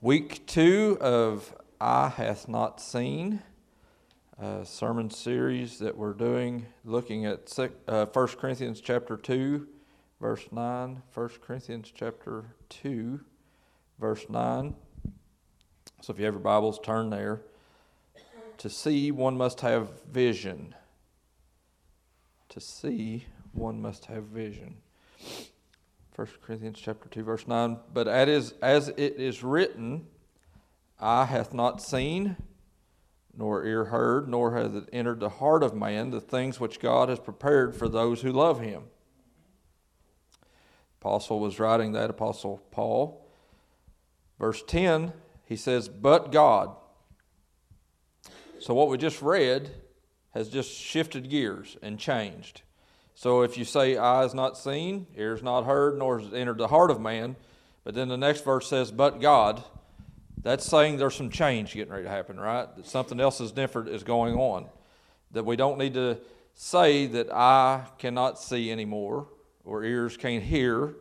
Week two of Eye Hath Not Seen, a sermon series that we're doing looking at six, uh, 1 Corinthians chapter 2, verse 9. 1 Corinthians chapter 2, verse 9. So if you have your Bibles, turn there. To see, one must have vision. To see, one must have vision. 1 Corinthians chapter 2 verse 9 but as, as it is written eye hath not seen nor ear heard nor hath it entered the heart of man the things which God has prepared for those who love him. Apostle was writing that apostle Paul. Verse 10 he says but God. So what we just read has just shifted gears and changed so if you say, eye is not seen, ears not heard, nor has entered the heart of man, but then the next verse says, but God, that's saying there's some change getting ready to happen, right? That something else is different is going on. That we don't need to say that eye cannot see anymore, or ears can't hear,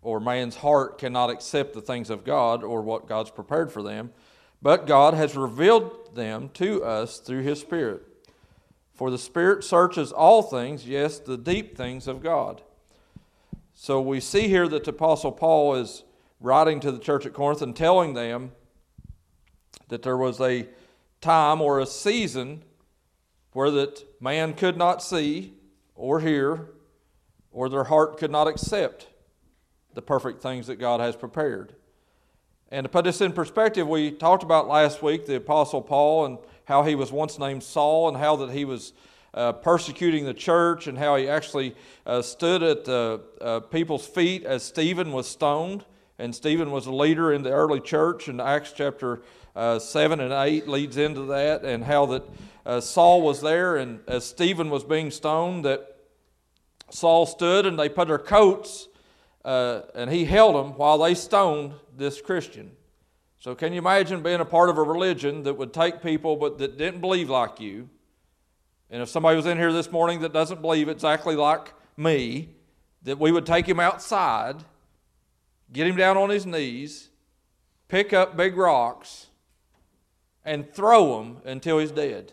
or man's heart cannot accept the things of God or what God's prepared for them, but God has revealed them to us through His Spirit. For the Spirit searches all things, yes, the deep things of God. So we see here that the Apostle Paul is writing to the church at Corinth and telling them that there was a time or a season where that man could not see or hear or their heart could not accept the perfect things that God has prepared. And to put this in perspective, we talked about last week the Apostle Paul and how he was once named Saul and how that he was uh, persecuting the church and how he actually uh, stood at the uh, people's feet as Stephen was stoned. And Stephen was a leader in the early church, and Acts chapter uh, 7 and 8 leads into that, and how that uh, Saul was there, and as Stephen was being stoned, that Saul stood and they put their coats, uh, and he held them while they stoned this Christian. So, can you imagine being a part of a religion that would take people but that didn't believe like you? And if somebody was in here this morning that doesn't believe exactly like me, that we would take him outside, get him down on his knees, pick up big rocks, and throw him until he's dead.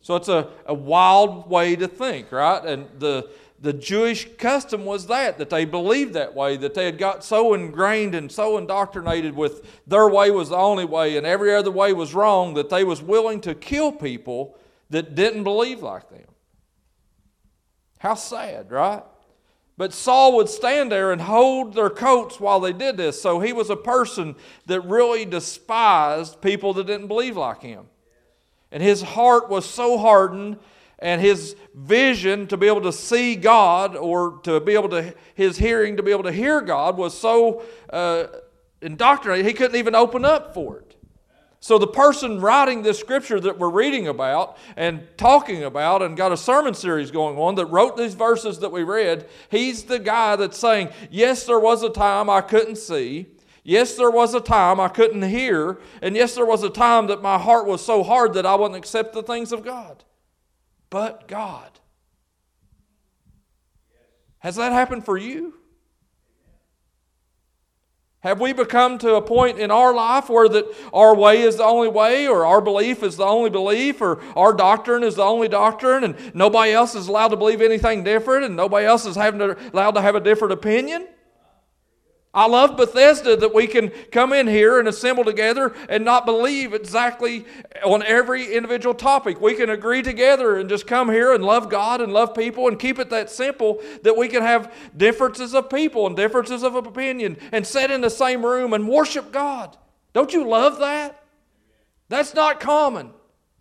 So it's a, a wild way to think, right? And the the Jewish custom was that, that they believed that way, that they had got so ingrained and so indoctrinated with their way was the only way and every other way was wrong that they was willing to kill people that didn't believe like them. How sad, right? But Saul would stand there and hold their coats while they did this. So he was a person that really despised people that didn't believe like him. And his heart was so hardened and his vision to be able to see God or to be able to, his hearing to be able to hear God was so uh, indoctrinated, he couldn't even open up for it. So, the person writing this scripture that we're reading about and talking about and got a sermon series going on that wrote these verses that we read, he's the guy that's saying, Yes, there was a time I couldn't see. Yes, there was a time I couldn't hear. And yes, there was a time that my heart was so hard that I wouldn't accept the things of God but God. Has that happened for you? Have we become to a point in our life where that our way is the only way, or our belief is the only belief, or our doctrine is the only doctrine, and nobody else is allowed to believe anything different, and nobody else is having to, allowed to have a different opinion? I love Bethesda that we can come in here and assemble together and not believe exactly on every individual topic. We can agree together and just come here and love God and love people and keep it that simple that we can have differences of people and differences of opinion and sit in the same room and worship God. Don't you love that? That's not common.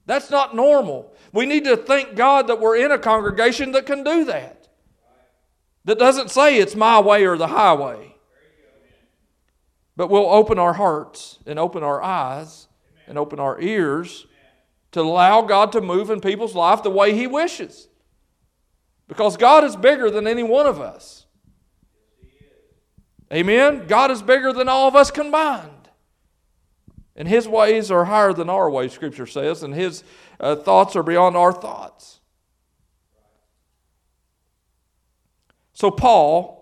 That's not normal. We need to thank God that we're in a congregation that can do that. That doesn't say it's my way or the highway. But we'll open our hearts and open our eyes and open our ears to allow God to move in people's life the way He wishes. Because God is bigger than any one of us. Amen? God is bigger than all of us combined. And His ways are higher than our ways, Scripture says, and His uh, thoughts are beyond our thoughts. So, Paul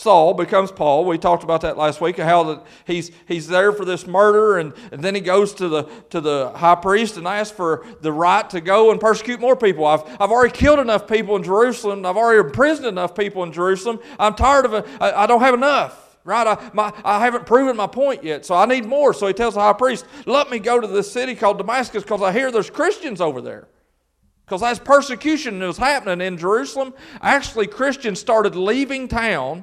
Saul becomes Paul. We talked about that last week, how he's, he's there for this murder, and, and then he goes to the, to the high priest and asks for the right to go and persecute more people. I've, I've already killed enough people in Jerusalem. I've already imprisoned enough people in Jerusalem. I'm tired of it. I, I don't have enough. Right? I, my, I haven't proven my point yet, so I need more. So he tells the high priest, Let me go to this city called Damascus because I hear there's Christians over there because as persecution was happening in Jerusalem, actually Christians started leaving town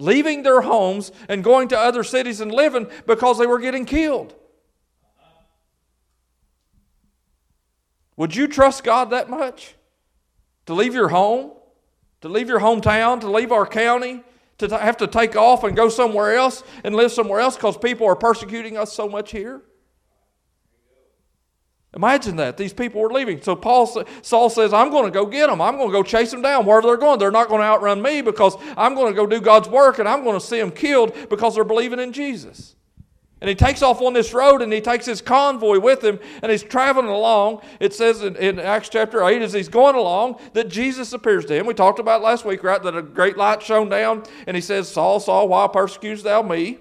leaving their homes and going to other cities and living because they were getting killed. Would you trust God that much? To leave your home? To leave your hometown? To leave our county? To have to take off and go somewhere else and live somewhere else because people are persecuting us so much here? Imagine that. These people were leaving. So Paul, Saul says, I'm going to go get them. I'm going to go chase them down wherever they're going. They're not going to outrun me because I'm going to go do God's work and I'm going to see them killed because they're believing in Jesus. And he takes off on this road and he takes his convoy with him and he's traveling along. It says in, in, Acts chapter 8, as he's going along, that Jesus appears to him. We talked about last week, right? That a great light shone down and he says, Saul, Saul, why persecutest thou me?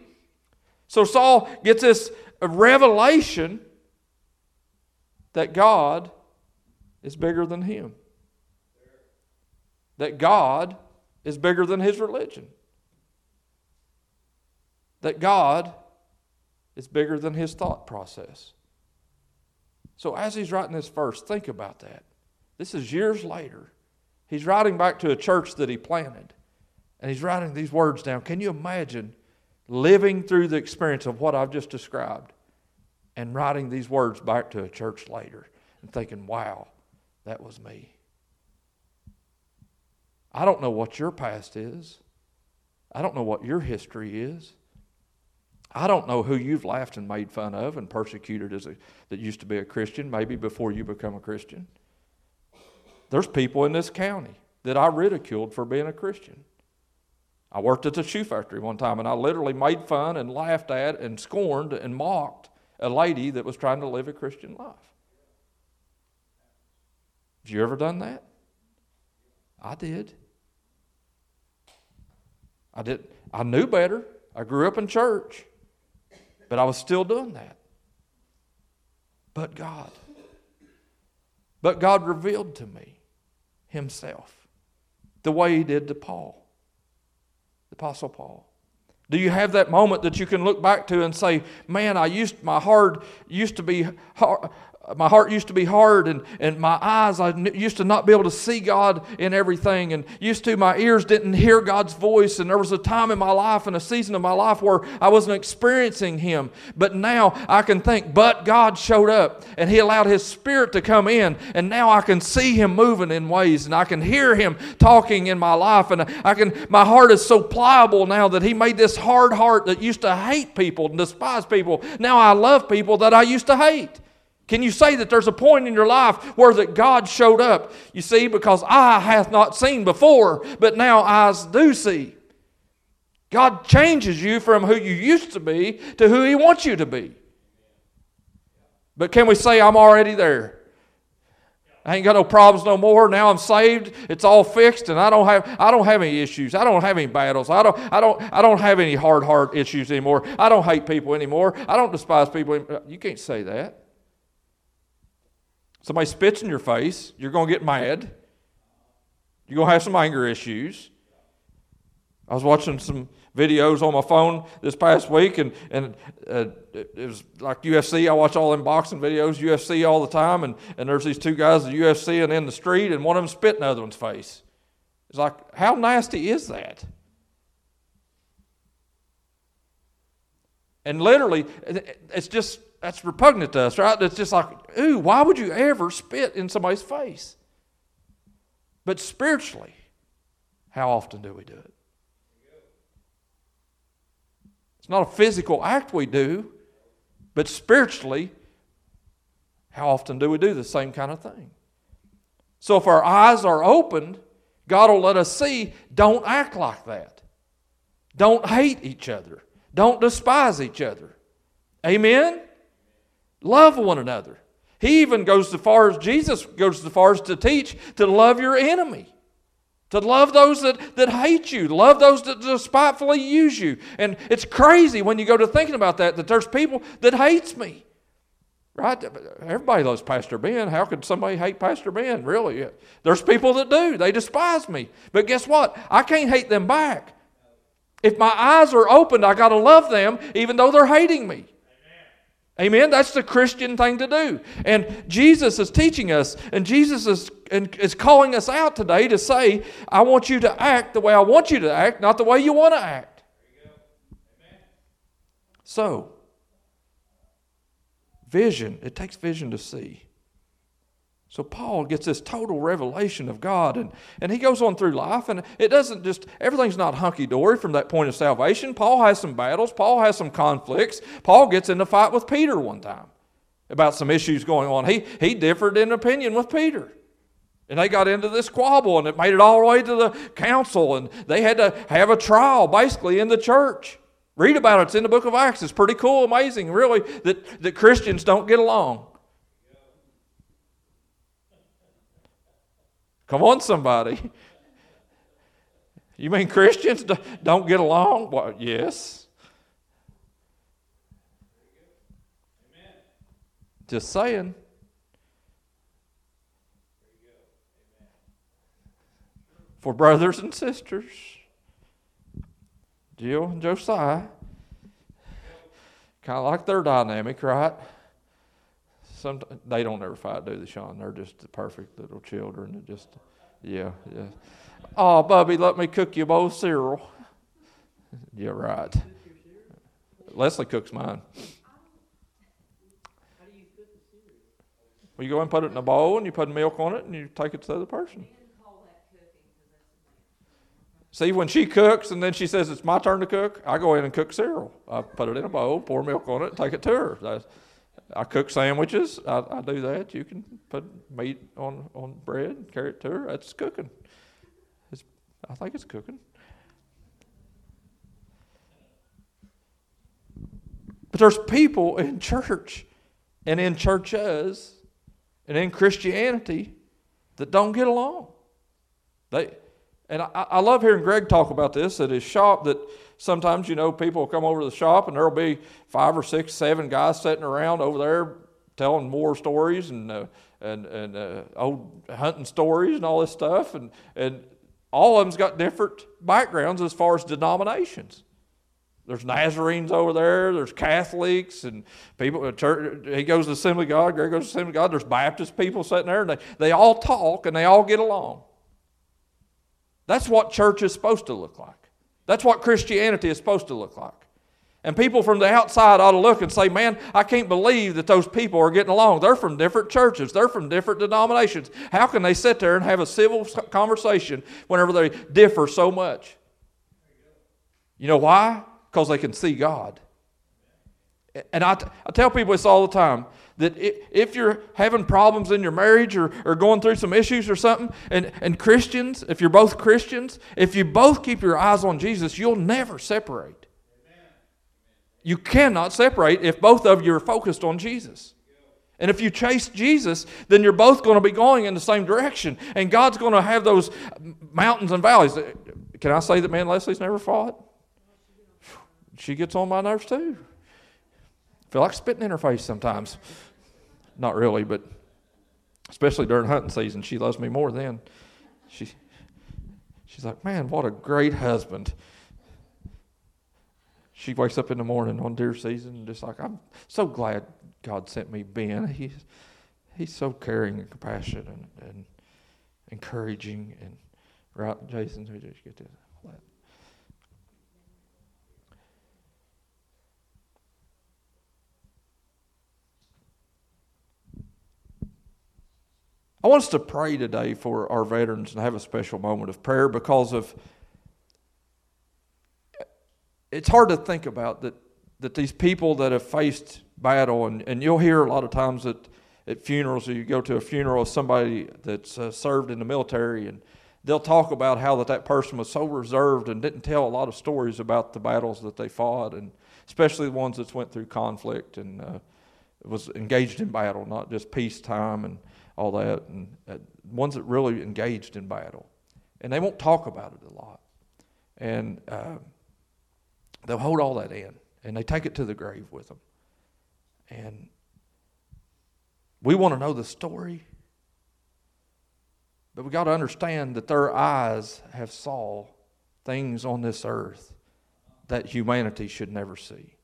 So Saul gets this revelation that God is bigger than him, that God is bigger than his religion, that God is bigger than his thought process. So, as he's writing this verse, think about that. This is years later. He's writing back to a church that he planted, and he's writing these words down. Can you imagine living through the experience of what I've just described? And writing these words back to a church later and thinking, wow, that was me. I don't know what your past is. I don't know what your history is. I don't know who you've laughed and made fun of and persecuted as a, that used to be a Christian, maybe before you become a Christian. There's people in this county that I ridiculed for being a Christian. I worked at the shoe factory one time and I literally made fun and laughed at and scorned and mocked a lady that was trying to live a Christian life. Have you ever done that? I did. I did. I knew better. I grew up in church, but I was still doing that. But God. But God revealed to me Himself the way He did to Paul, the Apostle Paul. Do you have that moment that you can look back to and say, "Man, I used my heart used to be hard, my heart used to be hard and, and my eyes i used to not be able to see god in everything and used to my ears didn't hear god's voice and there was a time in my life and a season of my life where i wasn't experiencing him. But now i can think but god showed up and he allowed his spirit to come in and now i can see him moving in ways and i can hear him talking in my life and i can my heart is so pliable now that he made this hard heart that used to hate people and despise people. Now i love people that i used to hate can you say that there's a point in your life where that God showed up? You see, because eye hath not seen before, but now eyes do see. God changes you from who you used to be to who He wants you to be. But can we say, I'm already there? I ain't got no problems no more. Now I'm saved. It's all fixed, and I don't have I don't have any issues. I don't have any battles. I don't I don't I don't have any hard heart issues anymore. I don't hate people anymore. I don't despise people. You can't say that. Somebody spits in your face, you're going to get mad. You're going to have some anger issues. I was watching some videos on my phone this past week, and, and uh, it was like UFC. I watch all them boxing videos, UFC all the time, and, and there's these two guys at UFC and in the street, and one of them spit in the other one's face. It's like, how nasty is that? And literally, it's just that's repugnant to us, right? It's just like, ooh, why would you ever spit in somebody's face? But spiritually, how often do we do it? It's not a physical act we do, but spiritually, how often do we do the same kind of thing? So if our eyes are opened, God will let us see don't act like that. Don't hate each other. Don't despise each other. Amen? Love one another. He even goes as far as Jesus goes as far as to teach to love your enemy. To love those that, that hate you, love those that despitefully use you. And it's crazy when you go to thinking about that, that there's people that hates me. Right? Everybody loves Pastor Ben. How could somebody hate Pastor Ben? Really? There's people that do. They despise me. But guess what? I can't hate them back. If my eyes are opened, I got to love them even though they're hating me. Amen. That's the Christian thing to do. And Jesus is teaching us, and Jesus is, is calling us out today to say, I want you to act the way I want you to act, not the way you want to act. So, vision, it takes vision to see. So Paul gets this total revelation of God, and, and he goes on through life, and it doesn't just, everything's not hunky dory from that point of salvation. Paul has some battles, Paul has some conflicts. Paul gets in a fight with Peter one time about some issues going on. He, he differed in opinion with Peter. And they got into this squabble, and it made it all the way to the council, and they had to have a trial basically in the church. Read about it, it's in the book of Acts. It's pretty cool, amazing, really, that, that Christians don't get along. Come on, somebody. You mean Christians don't get along? Well, yes. Just saying. For brothers and sisters, Jill and Josiah, kind of like their dynamic, right? They don't ever fight, do they, Sean? They're just the perfect little children. just, yeah, yeah. Oh, Bubby, let me cook you a bowl of cereal. You're right. Leslie cooks mine. Well, you go and put it in a bowl, and you put milk on it, and you take it to the other person. See, when she cooks and then she says it's my turn to cook, I go in and cook cereal. I put it in a bowl, pour milk on it, take it to her. That's, I cook sandwiches. I, I, do that. You can put meat on, on bread carry it to her. That's cooking. It's, I think it's cooking. But there's people in church and in churches and in Christianity that don't get along. They, and I, I love hearing Greg talk about this at his shop that sometimes, you know, people will come over to the shop and there'll be five or six, seven guys sitting around over there telling war stories and, uh, and, and uh, old hunting stories and all this stuff. And, and all of them's got different backgrounds as far as denominations. There's Nazarenes over there. There's Catholics and people. Uh, church, he goes to Assembly of God. Greg goes to Assembly of God. There's Baptist people sitting there, and they, they all talk and they all get along. That's what church is supposed to look like. That's what Christianity is supposed to look like. And people from the outside ought to look and say, man, I can't believe that those people are getting along. They're from different churches, they're from different denominations. How can they sit there and have a civil conversation whenever they differ so much? You know why? Because they can see God. And I, I tell people this all the time that if you're having problems in your marriage or, or going through some issues or something, and, and Christians, if you're both Christians, if you both keep your eyes on Jesus, you'll never separate. You cannot separate if both of you are focused on Jesus. And if you chase Jesus, then you're both going to be going in the same direction. And God's going to have those mountains and valleys. Uh, can I say that, man, Leslie's never fought? She gets on my nerves too. I feel like spitting in her face sometimes. Not really, but especially during hunting season, she loves me more then. She, she's like, man, what a great husband. She wakes up in the morning on deer season and just like, I'm so glad God sent me Ben. He's, he's so caring and compassionate and, and encouraging. And right, Jason, did you get to? I want us to pray today for our veterans and have a special moment of prayer because of it's hard to think about that that these people that have faced battle and, and you'll hear a lot of times at, at funerals or you go to a funeral of somebody that's uh, served in the military and they'll talk about how that that person was so reserved and didn't tell a lot of stories about the battles that they fought and especially the ones that went through conflict and uh, was engaged in battle not just peacetime and all that, and uh, ones that really engaged in battle. And they won't talk about it a lot. And uh, they'll hold all that in, and they take it to the grave with them. And we want to know the story, but we got to understand that their eyes have saw things on this earth that humanity should never see.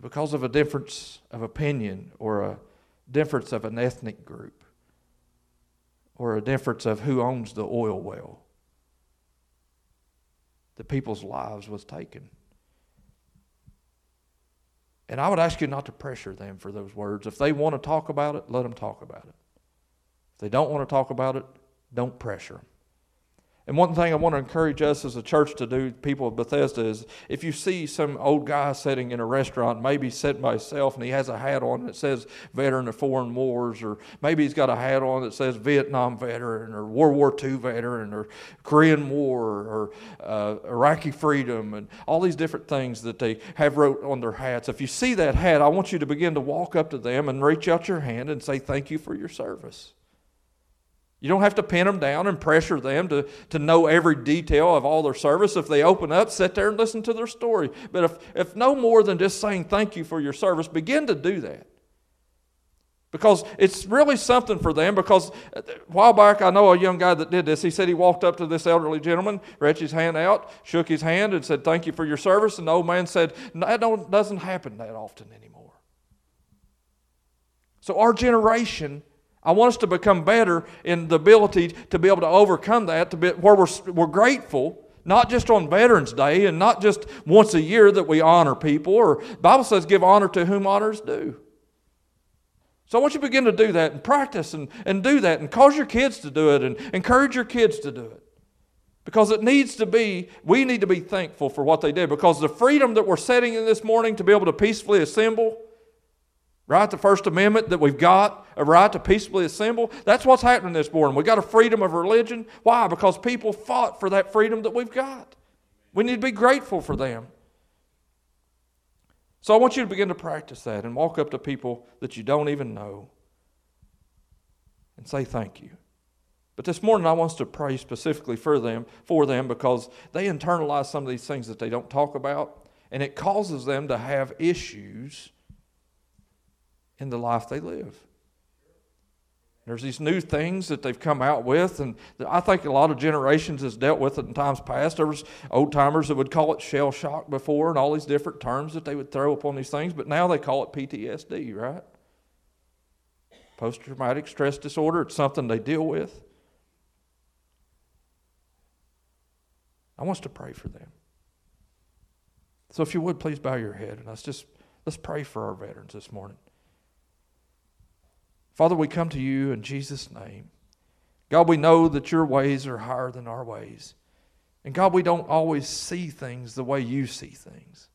Because of a difference of opinion or a difference of an ethnic group or a difference of who owns the oil well, the people's lives was taken. And I would ask you not to pressure them for those words. If they want to talk about it, let them talk about it. If they don't want to talk about it, don't pressure them. And one thing I want to encourage us as a church to do, people of Bethesda, is if you see some old guy sitting in a restaurant, maybe sitting by himself, and he has a hat on that says veteran of foreign wars, or maybe he's got a hat on that says Vietnam veteran, or World War II veteran, or Korean War, or uh, Iraqi freedom, and all these different things that they have wrote on their hats. If you see that hat, I want you to begin to walk up to them and reach out your hand and say, Thank you for your service. You don't have to pin them down and pressure them to, to know every detail of all their service. If they open up, sit there and listen to their story. But if, if no more than just saying thank you for your service, begin to do that. Because it's really something for them. Because a while back, I know a young guy that did this. He said he walked up to this elderly gentleman, reached his hand out, shook his hand, and said, Thank you for your service. And the old man said, That doesn't happen that often anymore. So our generation I want us to become better in the ability to be able to overcome that, to be where we're, we're grateful, not just on Veterans Day and not just once a year that we honor people. Or Bible says, give honor to whom honor is due. So I want you to begin to do that and practice and, and do that and cause your kids to do it and encourage your kids to do it. Because it needs to be, we need to be thankful for what they did. Because the freedom that we're setting in this morning to be able to peacefully assemble, Right? The First Amendment that we've got, a right to peacefully assemble. That's what's happening this morning. We've got a freedom of religion. Why? Because people fought for that freedom that we've got. We need to be grateful for them. So I want you to begin to practice that and walk up to people that you don't even know and say thank you. But this morning I want us to pray specifically for them, for them because they internalize some of these things that they don't talk about, and it causes them to have issues in the life they live. There's these new things that they've come out with, and I think a lot of generations has dealt with it in times past. There was old timers that would call it shell shock before, and all these different terms that they would throw upon these things. But now they call it PTSD, right? Post traumatic stress disorder. It's something they deal with. I want us to pray for them. So, if you would, please bow your head, and let's just let's pray for our veterans this morning. Father, we come to you in Jesus' name. God, we know that your ways are higher than our ways. And God, we don't always see things the way you see things.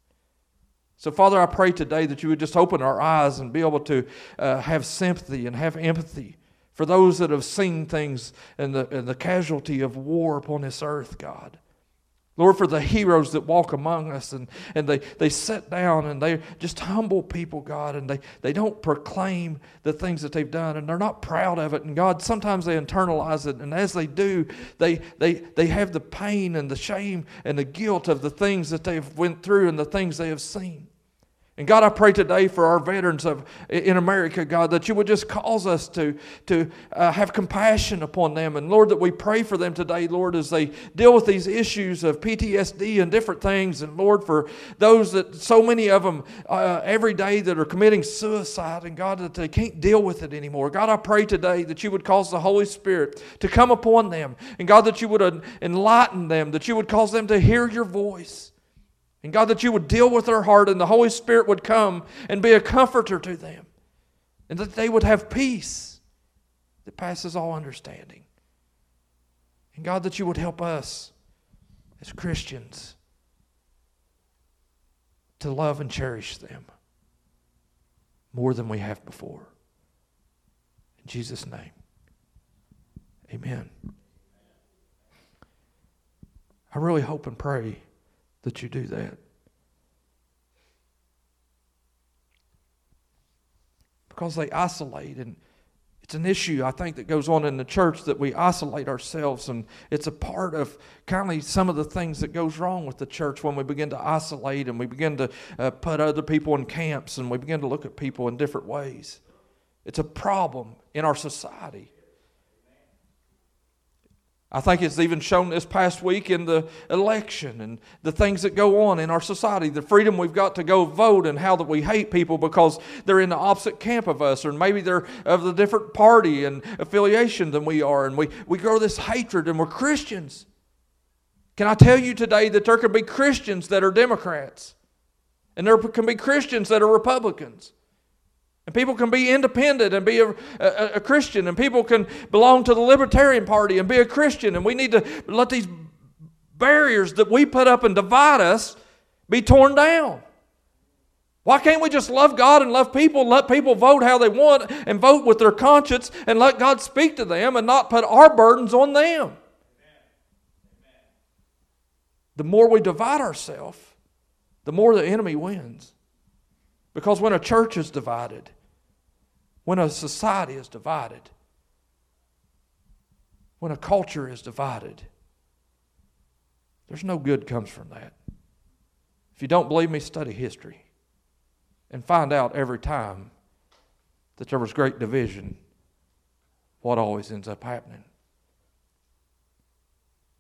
So, Father, I pray today that you would just open our eyes and be able to uh, have sympathy and have empathy for those that have seen things in the, in the casualty of war upon this earth, God. Lord, for the heroes that walk among us and, and they, they sit down and they're just humble people, God, and they, they don't proclaim the things that they've done and they're not proud of it. And God, sometimes they internalize it, and as they do, they, they, they have the pain and the shame and the guilt of the things that they've went through and the things they have seen. And God, I pray today for our veterans of, in America, God, that you would just cause us to, to uh, have compassion upon them. And Lord, that we pray for them today, Lord, as they deal with these issues of PTSD and different things. And Lord, for those that, so many of them uh, every day that are committing suicide, and God, that they can't deal with it anymore. God, I pray today that you would cause the Holy Spirit to come upon them. And God, that you would enlighten them, that you would cause them to hear your voice. And God, that you would deal with their heart and the Holy Spirit would come and be a comforter to them. And that they would have peace that passes all understanding. And God, that you would help us as Christians to love and cherish them more than we have before. In Jesus' name, amen. I really hope and pray that you do that. Because they isolate and It's an issue, I think, that goes on in the church that we isolate ourselves, and it's a part of kind of some of the things that goes wrong with the church when we begin to isolate and we begin to uh, put other people in camps and we begin to look at people in different ways. It's a problem in our society. I think it's even shown this past week in the election and the things that go on in our society, the freedom we've got to go vote, and how that we hate people because they're in the opposite camp of us, or maybe they're of the different party and affiliation than we are, and we, we grow this hatred, and we're Christians. Can I tell you today that there can be Christians that are Democrats, and there can be Christians that are Republicans? And people can be independent and be a, a, a, Christian, and people can belong to the Libertarian Party and be a Christian. And we need to let these barriers that we put up and divide us be torn down. Why can't we just love God and love people let people vote how they want and vote with their conscience and let God speak to them and not put our burdens on them? The more we divide ourselves, the more the enemy wins. Because when a church is divided, when a society is divided, when a culture is divided, there's no good comes from that. If you don't believe me, study history and find out every time that there was great division, what always ends up happening.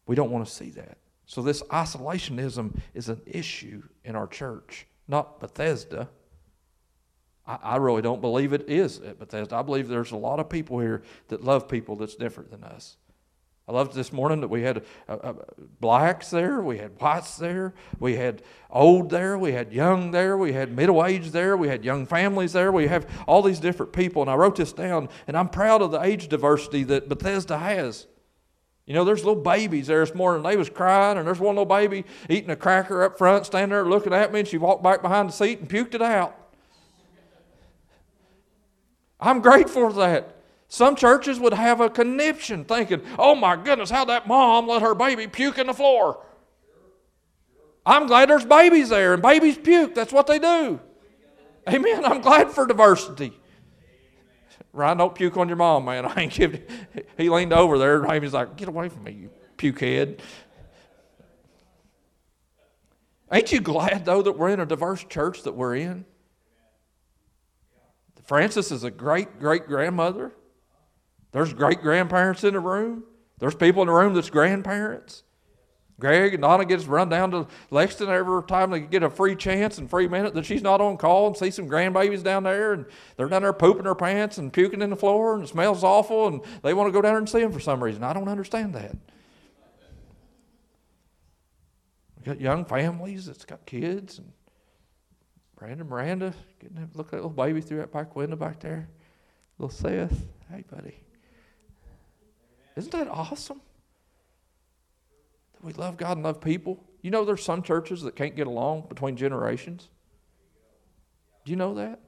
We don't want to see that. So, this isolationism is an issue in our church, not Bethesda. I, I really don't believe it is at Bethesda. I believe there's a lot of people here that love people that's different than us. I loved this morning that we had uh, uh, blacks there, we had whites there, we had old there, we had young there, we had middle aged there, we had young families there, we have all these different people. And I wrote this down, and I'm proud of the age diversity that Bethesda has. You know, there's little babies there this morning. They was crying, and there's one little baby eating a cracker up front, standing there looking at me, and she walked back behind the seat and puked it out. I'm grateful for that. Some churches would have a conniption thinking, oh my goodness, how that mom let her baby puke in the floor. I'm glad there's babies there and babies puke. That's what they do. Amen. I'm glad for diversity. Ryan, don't puke on your mom, man. I ain't giving. He leaned over there and Amy's like, get away from me, you puke head. Ain't you glad, though, that we're in a diverse church that we're in? Francis is a great great grandmother. There's great grandparents in the room. There's people in the room that's grandparents. Greg and Donna gets run down to Lexington every time they get a free chance and free minute that she's not on call and see some grandbabies down there and they're down there pooping their pants and puking in the floor and it smells awful and they want to go down there and see them for some reason. I don't understand that. We got young families that's got kids and Brandon Miranda, getting look at that little baby through that back window back there. Little Seth. Hey, buddy. Isn't that awesome? That we love God and love people. You know, there's some churches that can't get along between generations. Do you know that?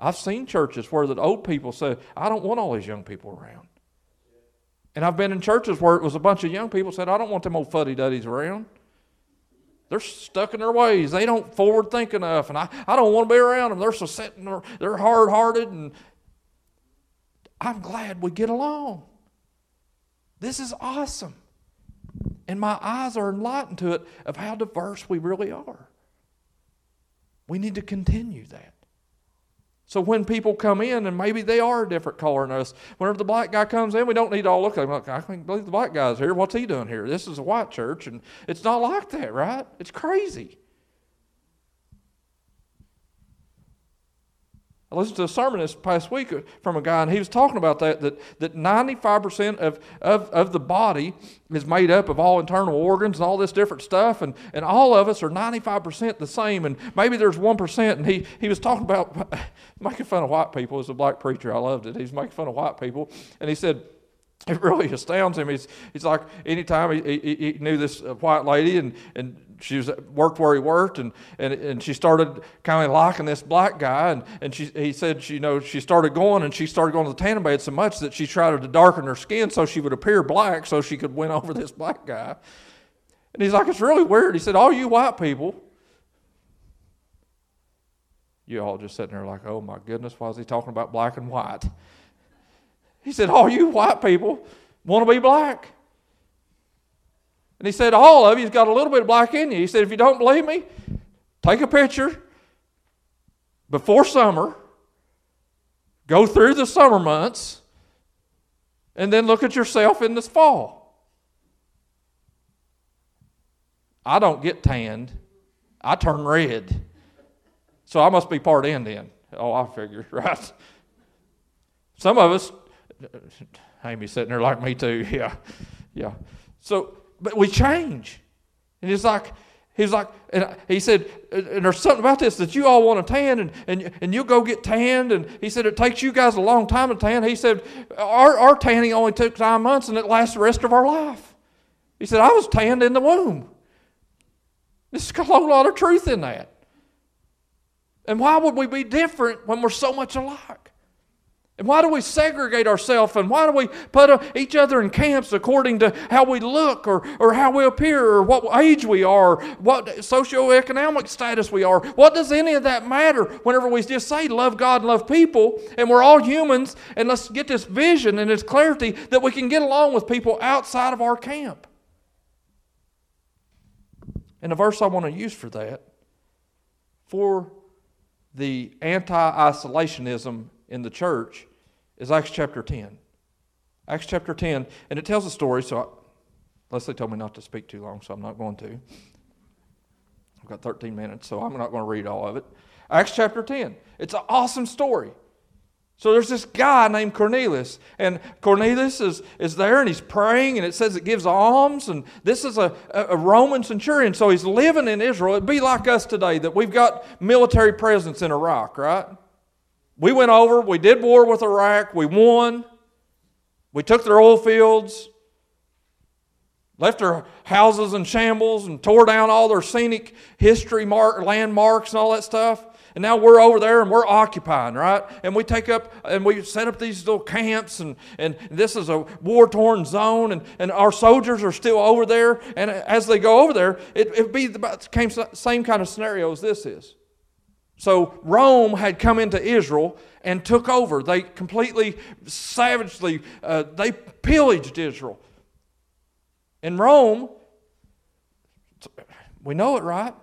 I've seen churches where the old people say, I don't want all these young people around. And I've been in churches where it was a bunch of young people said, I don't want them old fuddy duddies around. They're stuck in their ways. They don't forward think enough. And I, I don't want to be around them. They're so set and they're, they're hard hearted. And I'm glad we get along. This is awesome. And my eyes are enlightened to it of how diverse we really are. We need to continue that. So when people come in and maybe they are a different color than us, whenever the black guy comes in, we don't need to all look at him like, I can't believe the black guy's here. What's he doing here? This is a white church, and it's not like that, right? It's crazy. I listened to a sermon this past week from a guy, and he was talking about that that, that 95% of, of, of the body is made up of all internal organs and all this different stuff, and, and all of us are 95% the same, and maybe there's 1%. And he, he was talking about making fun of white people as a black preacher. I loved it. He was making fun of white people, and he said, it really astounds him. He's, he's like, anytime he, he, he knew this white lady, and, and she was worked where he worked, and, and, and she started kind of liking this black guy. And, and she, he said, she, you know, she started going, and she started going to the tanning bed so much that she tried to darken her skin so she would appear black so she could win over this black guy. And he's like, it's really weird. He said, all you white people, you all just sitting there like, oh my goodness, why is he talking about black and white? He said, All you white people want to be black. And he said, All of you's got a little bit of black in you. He said, If you don't believe me, take a picture before summer, go through the summer months, and then look at yourself in this fall. I don't get tanned, I turn red. So I must be part Indian. Oh, I figured, right? Some of us, Amy's sitting there like me too. Yeah, yeah. So, but we change. And it's like, he's like, and he said, and there's something about this that you all want to tan, and, and, and you'll go get tanned. And he said, it takes you guys a long time to tan. He said, our, our tanning only took nine months, and it lasts the rest of our life. He said, I was tanned in the womb. There's a whole lot of truth in that. And why would we be different when we're so much alike? And why do we segregate ourselves? And why do we put uh, each other in camps according to how we look or, or how we appear or what age we are, what socioeconomic status we are? What does any of that matter whenever we just say love God and love people and we're all humans and let's get this vision and this clarity that we can get along with people outside of our camp? And the verse I want to use for that, for the anti isolationism in the church, is Acts chapter 10. Acts chapter 10, and it tells a story, so I, Leslie told me not to speak too long, so I'm not going to. I've got 13 minutes, so I'm not going to read all of it. Acts chapter 10. It's an awesome story. So there's this guy named Cornelius, and Cornelius is, is there and he's praying, and it says it gives alms, and this is a, a Roman centurion, so he's living in Israel. It'd be like us today that we've got military presence in Iraq, right? We went over, we did war with Iraq, we won, we took their oil fields, left their houses in shambles, and tore down all their scenic history mark, landmarks and all that stuff. And now we're over there and we're occupying, right? And we take up and we set up these little camps, and, and this is a war torn zone, and, and our soldiers are still over there. And as they go over there, it would be the same kind of scenario as this is. So Rome had come into Israel and took over. They completely, savagely, uh, they pillaged Israel. In Rome, we know it, right?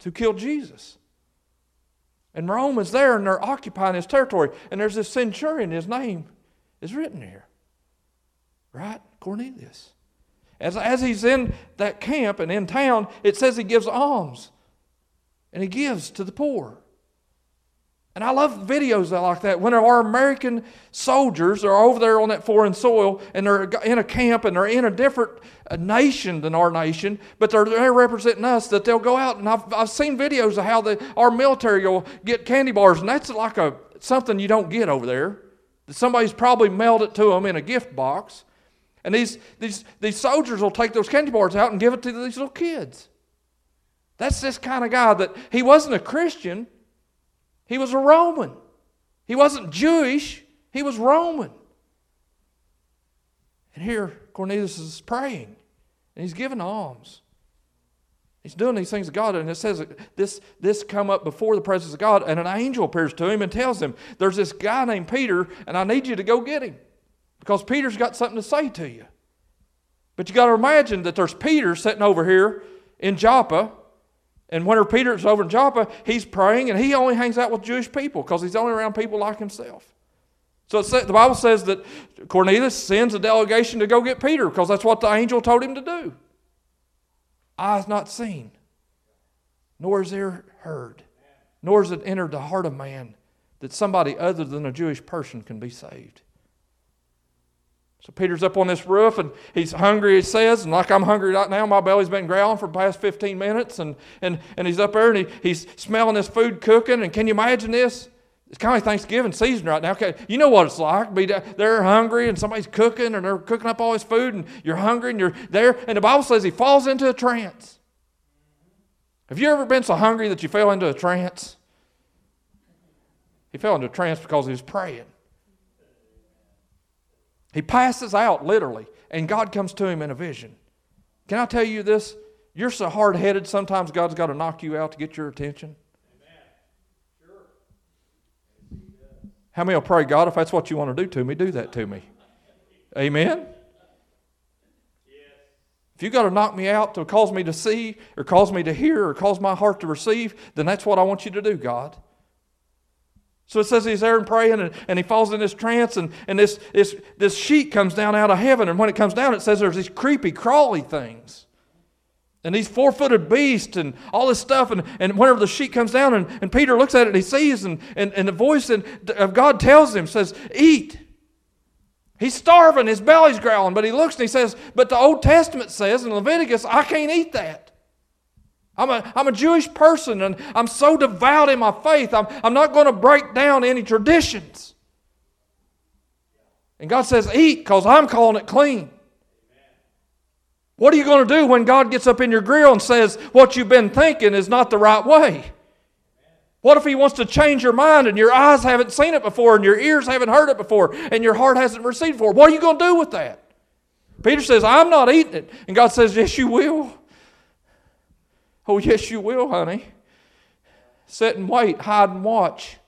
To kill Jesus. And Rome is there and they're occupying his territory. And there's this centurion, his name is written here. Right? Cornelius. As, as he's in that camp and in town, it says he gives alms and he gives to the poor. And I love videos like that. When our American soldiers are over there on that foreign soil and they're in a camp and they're in a different uh, nation than our nation, but they're, they're representing us, that they'll go out and I've, I've seen videos of how the, our military will get candy bars, and that's like a something you don't get over there. Somebody's probably mailed it to them in a gift box. And these, these, these soldiers will take those candy bars out and give it to these little kids. That's this kind of guy that he wasn't a Christian he was a Roman. He wasn't Jewish, he was Roman. And here Cornelius is praying and he's giving alms. He's doing these things to God, and it says this, this come up before the presence of God, and an angel appears to him and tells him, There's this guy named Peter, and I need you to go get him. Because Peter's got something to say to you. But you got to imagine that there's Peter sitting over here in Joppa, and whenever Peter's over in Joppa, he's praying and he only hangs out with Jewish people because he's only around people like himself. So the Bible says that Cornelius sends a delegation to go get Peter because that's what the angel told him to do. Eyes not seen, nor is ear heard, nor has it entered the heart of man that somebody other than a Jewish person can be saved. So Peter's up on this roof and he's hungry, he says, and like I'm hungry right now, my belly's been growling for the past 15 minutes, and, and, and he's up there and he, he's smelling this food cooking. And can you imagine this? It's kind of Thanksgiving season right now. Okay, you know what it's like. Be they're hungry and somebody's cooking and they're cooking up all this food and you're hungry and you're there. And the Bible says he falls into a trance. Have you ever been so hungry that you fell into a trance? He fell into a trance because he was praying. He passes out literally, and God comes to him in a vision. Can I tell you this? You're so hard headed, sometimes God's got to knock you out to get your attention. How many will pray, God, if that's what you want to do to me, do that to me? Amen? If you got to knock me out to cause me to see or cause me to hear or cause my heart to receive, then that's what I want you to do, God. So it says he's there and praying, and, and he falls in this trance, and, and this, this, this sheet comes down out of heaven. And when it comes down, it says there's these creepy, crawly things. And these four footed beasts and all this stuff. And, and whenever the sheet comes down, and, and Peter looks at it, and he sees, and, and, and the voice of God tells him, says, Eat. He's starving, his belly's growling, but he looks and he says, But the Old Testament says in Leviticus, I can't eat that. I'm a, I'm a Jewish person and I'm so devout in my faith, I'm, I'm not going to break down any traditions. And God says, Eat, because I'm calling it clean. What are you going to do when God gets up in your grill and says, What you've been thinking is not the right way? What if He wants to change your mind and your eyes haven't seen it before and your ears haven't heard it before and your heart hasn't received it before? What are you going to do with that? Peter says, I'm not eating it. And God says, Yes, you will. Oh, yes, you will, honey. Sit and wait, hide and watch.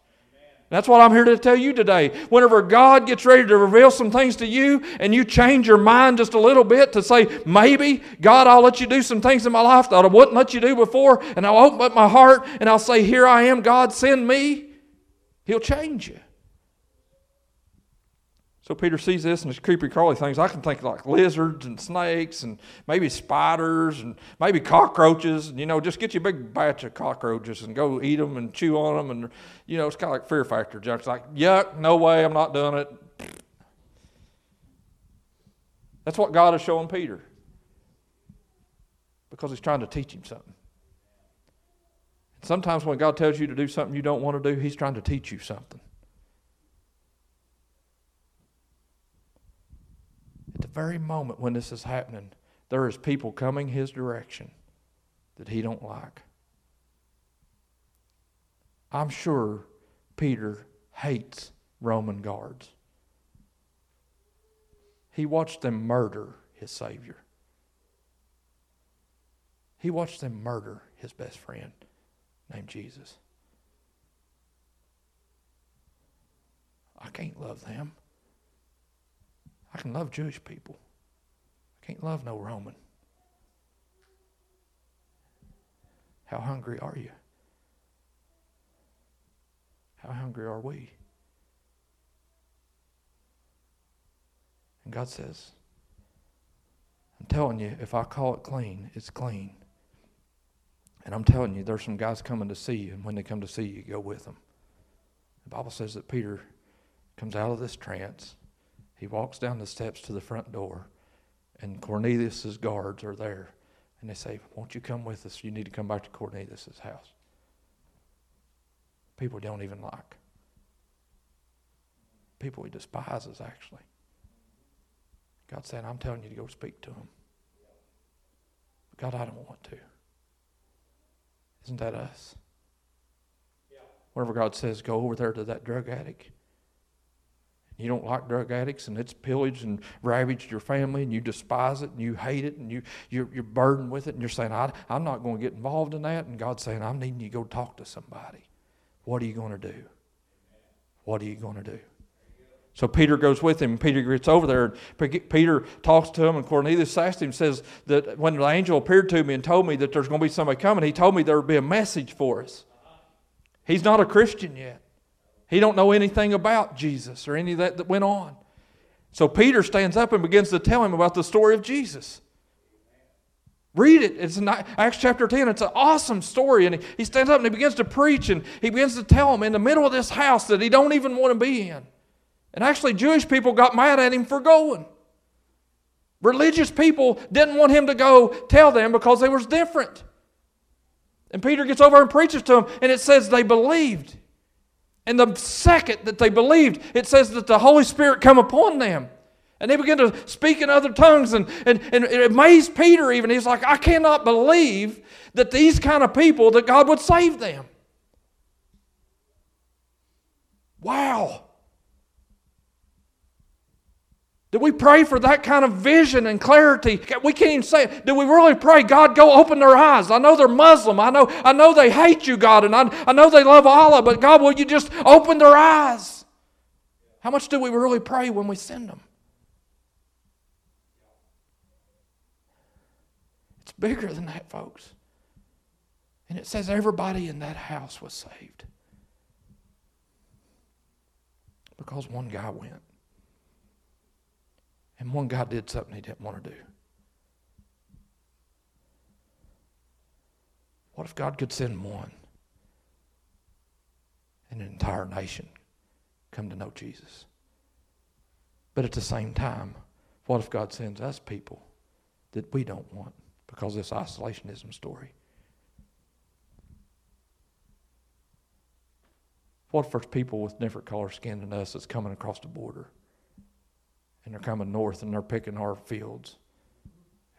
That's what I'm here to tell you today. Whenever God gets ready to reveal some things to you and you change your mind just a little bit to say, maybe, God, I'll let you do some things in my life that I wouldn't let you do before, and I'll open up my heart and I'll say, Here I am, God, send me, He'll change you. So Peter sees this and his creepy crawly things. I can think like lizards and snakes and maybe spiders and maybe cockroaches. And, you know, just get you a big batch of cockroaches and go eat them and chew on them. And, you know, it's kind of like fear factor junk. It's like, yuck, no way, I'm not doing it. That's what God is showing Peter because he's trying to teach him something. Sometimes when God tells you to do something you don't want to do, he's trying to teach you something. At the very moment when this is happening, there is people coming his direction that he don't like. I'm sure Peter hates Roman guards. He watched them murder his Savior. He watched them murder his best friend named Jesus. I can't love them. I can love Jewish people. I can't love no Roman. How hungry are you? How hungry are we? And God says, I'm telling you, if I call it clean, it's clean. And I'm telling you, there's some guys coming to see you, and when they come to see you, go with them. The Bible says that Peter comes out of this trance he walks down the steps to the front door, and Cornelius's guards are there. And they say, Won't you come with us? You need to come back to Cornelius's house. People don't even like. People he despises, actually. God said, I'm telling you to go speak to him. God, I don't want to. Isn't that us? Whenever God says, go over there to that drug addict, you don't like drug addicts and it's pillaged and ravaged your family and you despise it and you hate it and you, you're, you're burdened with it and you're saying, I, I'm not going to get involved in that. And God's saying, I'm needing you to go talk to somebody. What are you going to do? What are you going to do? So Peter goes with him. Peter gets over there. And Peter talks to him, and Cornelius asked him, says that when the angel appeared to me and told me that there's going to be somebody coming, he told me there would be a message for us. He's not a Christian yet. He don't know anything about Jesus or any of that that went on. So Peter stands up and begins to tell him about the story of Jesus. Read it. It's in Acts chapter 10. It's an awesome story. And he stands up and he begins to preach and he begins to tell him in the middle of this house that he don't even want to be in. And actually, Jewish people got mad at him for going. Religious people didn't want him to go tell them because they was different. And Peter gets over and preaches to them, and it says they believed. And the second that they believed, it says that the Holy Spirit come upon them. And they began to speak in other tongues. And, and, and it amazed Peter even. He's like, I cannot believe that these kind of people, that God would save them. Wow. Do we pray for that kind of vision and clarity? We can't even say. Do we really pray, God, go open their eyes? I know they're Muslim. I know, I know they hate you, God, and I, I know they love Allah, but God, will you just open their eyes? How much do we really pray when we send them? It's bigger than that, folks. And it says everybody in that house was saved because one guy went. And one guy did something he didn't want to do. What if God could send one and an entire nation come to know Jesus? But at the same time, what if God sends us people that we don't want because of this isolationism story? What if there's people with different color skin than us that's coming across the border? And they're coming north and they're picking our fields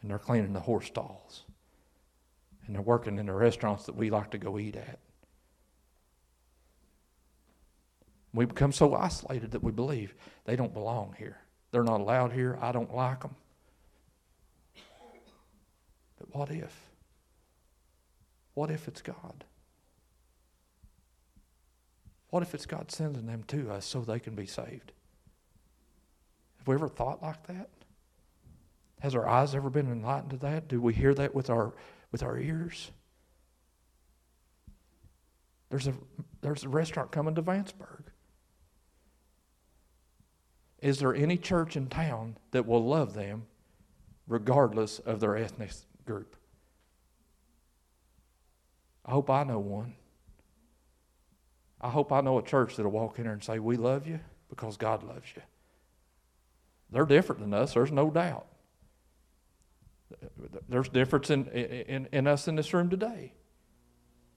and they're cleaning the horse stalls and they're working in the restaurants that we like to go eat at. We become so isolated that we believe they don't belong here. They're not allowed here. I don't like them. But what if? What if it's God? What if it's God sending them to us so they can be saved? Have we ever thought like that? Has our eyes ever been enlightened to that? Do we hear that with our with our ears. There's a, there's a restaurant coming to Vanceburg. Is there any church in town that will love them regardless of their ethnic group? I hope I know one. I hope I know a church that'll walk in there and say, We love you because God loves you. They're different than us, there's no doubt. There's difference in, in, in us in this room today.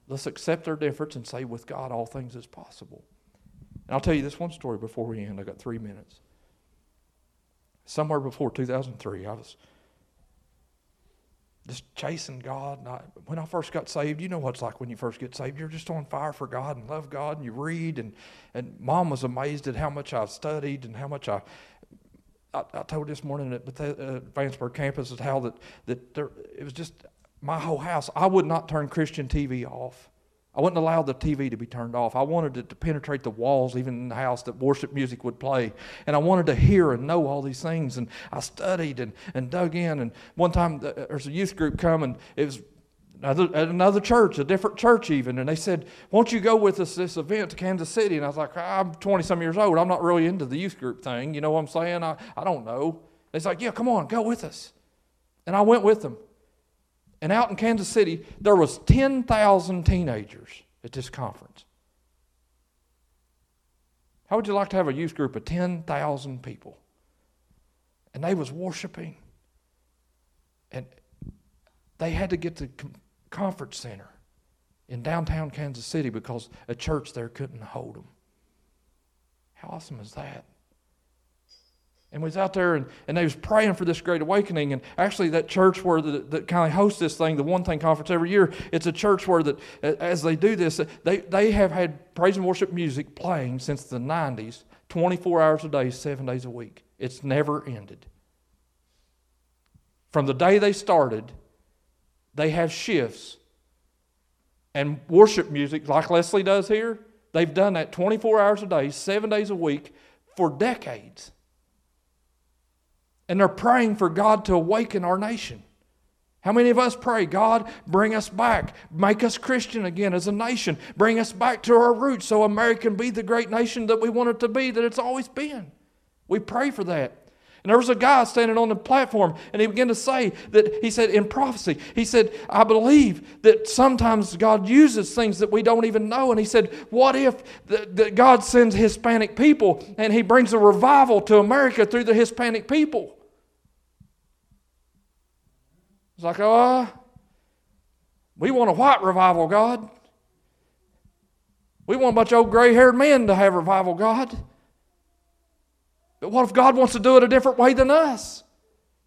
Let's accept their difference and say, with God, all things is possible. And I'll tell you this one story before we end. I got three minutes. Somewhere before 2003, I was just chasing God. I, when I first got saved, you know what it's like when you first get saved. You're just on fire for God and love God, and you read. And, and mom was amazed at how much I studied and how much I I, I told this morning at the uh, Vanceburg campus is how that, that there, it was just my whole house. I would not turn Christian TV off. I wouldn't allow the TV to be turned off. I wanted it to penetrate the walls, even in the house, that worship music would play. And I wanted to hear and know all these things. And I studied and, and dug in. And one time uh, there's a youth group come, and it was another, at another church, a different church even, and they said, Won't you go with us this event to Kansas City? And I was like, I'm 20 some years old. I'm not really into the youth group thing. You know what I'm saying? I, I don't know. It's like, Yeah, come on, go with us. And I went with them. And out in Kansas City, there was 10,000 teenagers at this conference. How would you like to have a youth group of 10,000 people? And they was worshiping. And they had to get to conference center in downtown Kansas City because a church there couldn't hold them. How awesome is that? And we was out there and, and they was praying for this great awakening. And actually, that church where the, that kind of hosts this thing, the One Thing Conference every year, it's a church where that as they do this, they, they have had praise and worship music playing since the 90s, 24 hours a day, seven days a week. It's never ended. From the day they started they have shifts. And worship music, like Leslie does here, they've done that 24 hours a day, seven days a week for decades. And they're praying for God to awaken our nation. How many of us pray, God, bring us back, make us Christian again as a nation, bring us back to our roots so America can be the great nation that we want it to be, that it's always been? We pray for that. And there was a guy standing on the platform, and he began to say that he said, in prophecy, he said, I believe that sometimes God uses things that we don't even know. And he said, What if the God sends Hispanic people and he brings a revival to America through the Hispanic people? It's like, oh, we want a white revival, God. We want a bunch of old gray haired men to have revival, God. But what if God wants to do it a different way than us?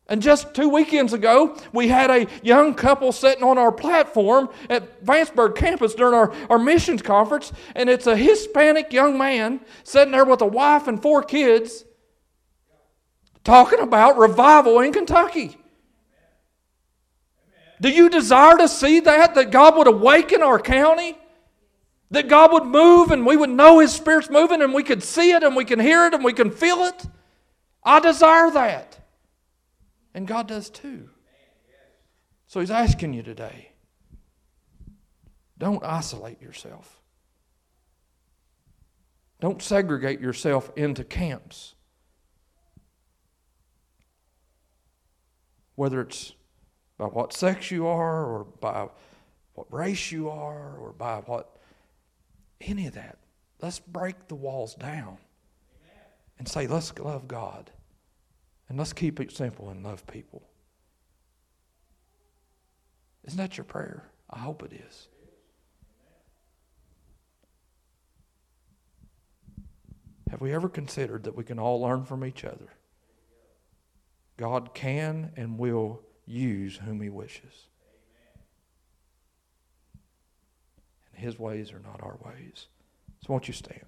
And just two weekends ago, we had a young couple sitting on our platform at Vanceburg campus during our, our missions conference, and it's a Hispanic young man sitting there with a wife and four kids talking about revival in Kentucky. Do you desire to see that? That God would awaken our county? That God would move and we would know His Spirit's moving and we could see it and we can hear it and we can feel it. I desire that. And God does too. So He's asking you today don't isolate yourself, don't segregate yourself into camps. Whether it's by what sex you are, or by what race you are, or by what any of that. Let's break the walls down and say, let's love God. And let's keep it simple and love people. Isn't that your prayer? I hope it is. Have we ever considered that we can all learn from each other? God can and will use whom He wishes. And His ways are not our ways. So, won't you stand?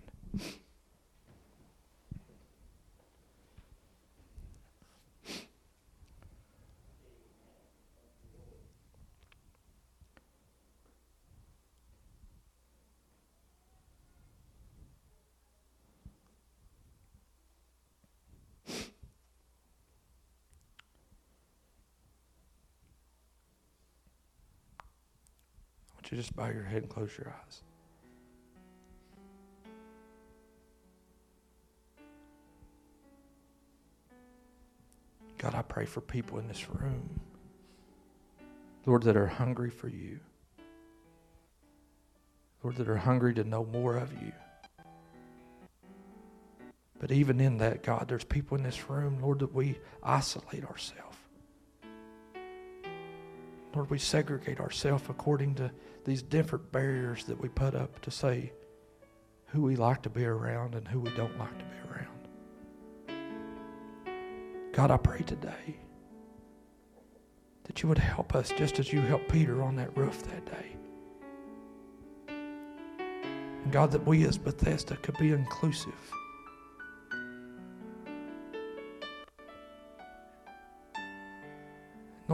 You just bow your head and close your eyes? God, I pray for people in this room, Lord, that are hungry for you. Lord, that are hungry to know more of you. But even in that, God, there's people in this room, Lord, that we isolate ourselves. Lord, we segregate ourselves according to these different barriers that we put up to say who we like to be around and who we don't like to be around. God, I pray today that you would help us just as you helped Peter on that roof that day. And God, that we as Bethesda could be inclusive.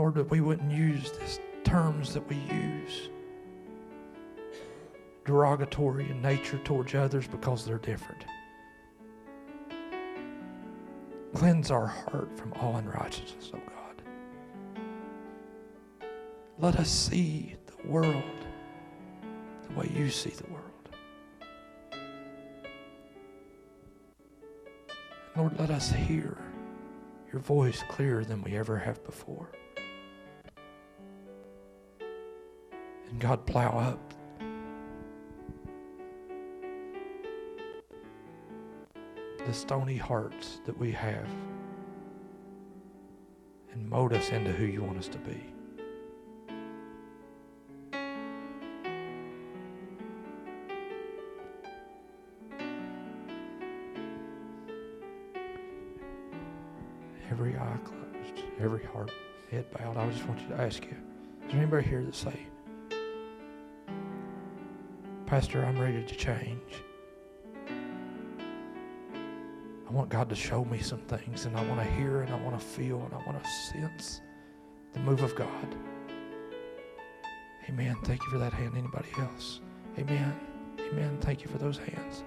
Lord, that we wouldn't use these terms that we use derogatory in nature towards others because they're different. Cleanse our heart from all unrighteousness, oh God. Let us see the world the way you see the world. Lord, let us hear your voice clearer than we ever have before. And God, plow up the stony hearts that we have and mold us into who you want us to be. Every eye closed, every heart, head bowed. I just want you to ask you, is there anybody here that say, Pastor, I'm ready to change? I want God to show me some things, and I want to hear, and I want to feel, and I want to sense the move of God. Amen. Thank you for that hand. Anybody else? Amen. Amen. Thank you for those hands.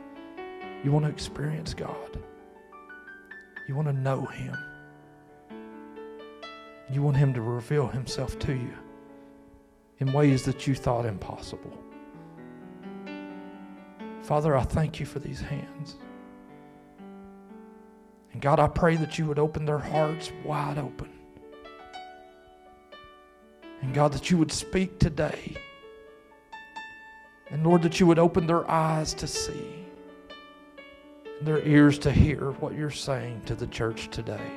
You want to experience God. You want to know Him. You want Him to reveal Himself to you in ways that you thought impossible. Father, I thank you for these hands. And God, I pray that you would open their hearts wide open. And God, that you would speak today. And Lord, that you would open their eyes to see and their ears to hear what you're saying to the church today.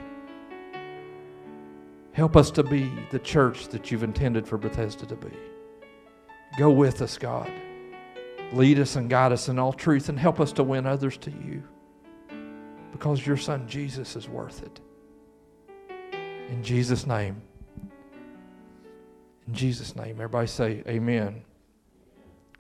Help us to be the church that you've intended for Bethesda to be. Go with us, God. Lead us and guide us in all truth and help us to win others to you because your son Jesus is worth it. In Jesus' name. In Jesus' name. Everybody say, Amen.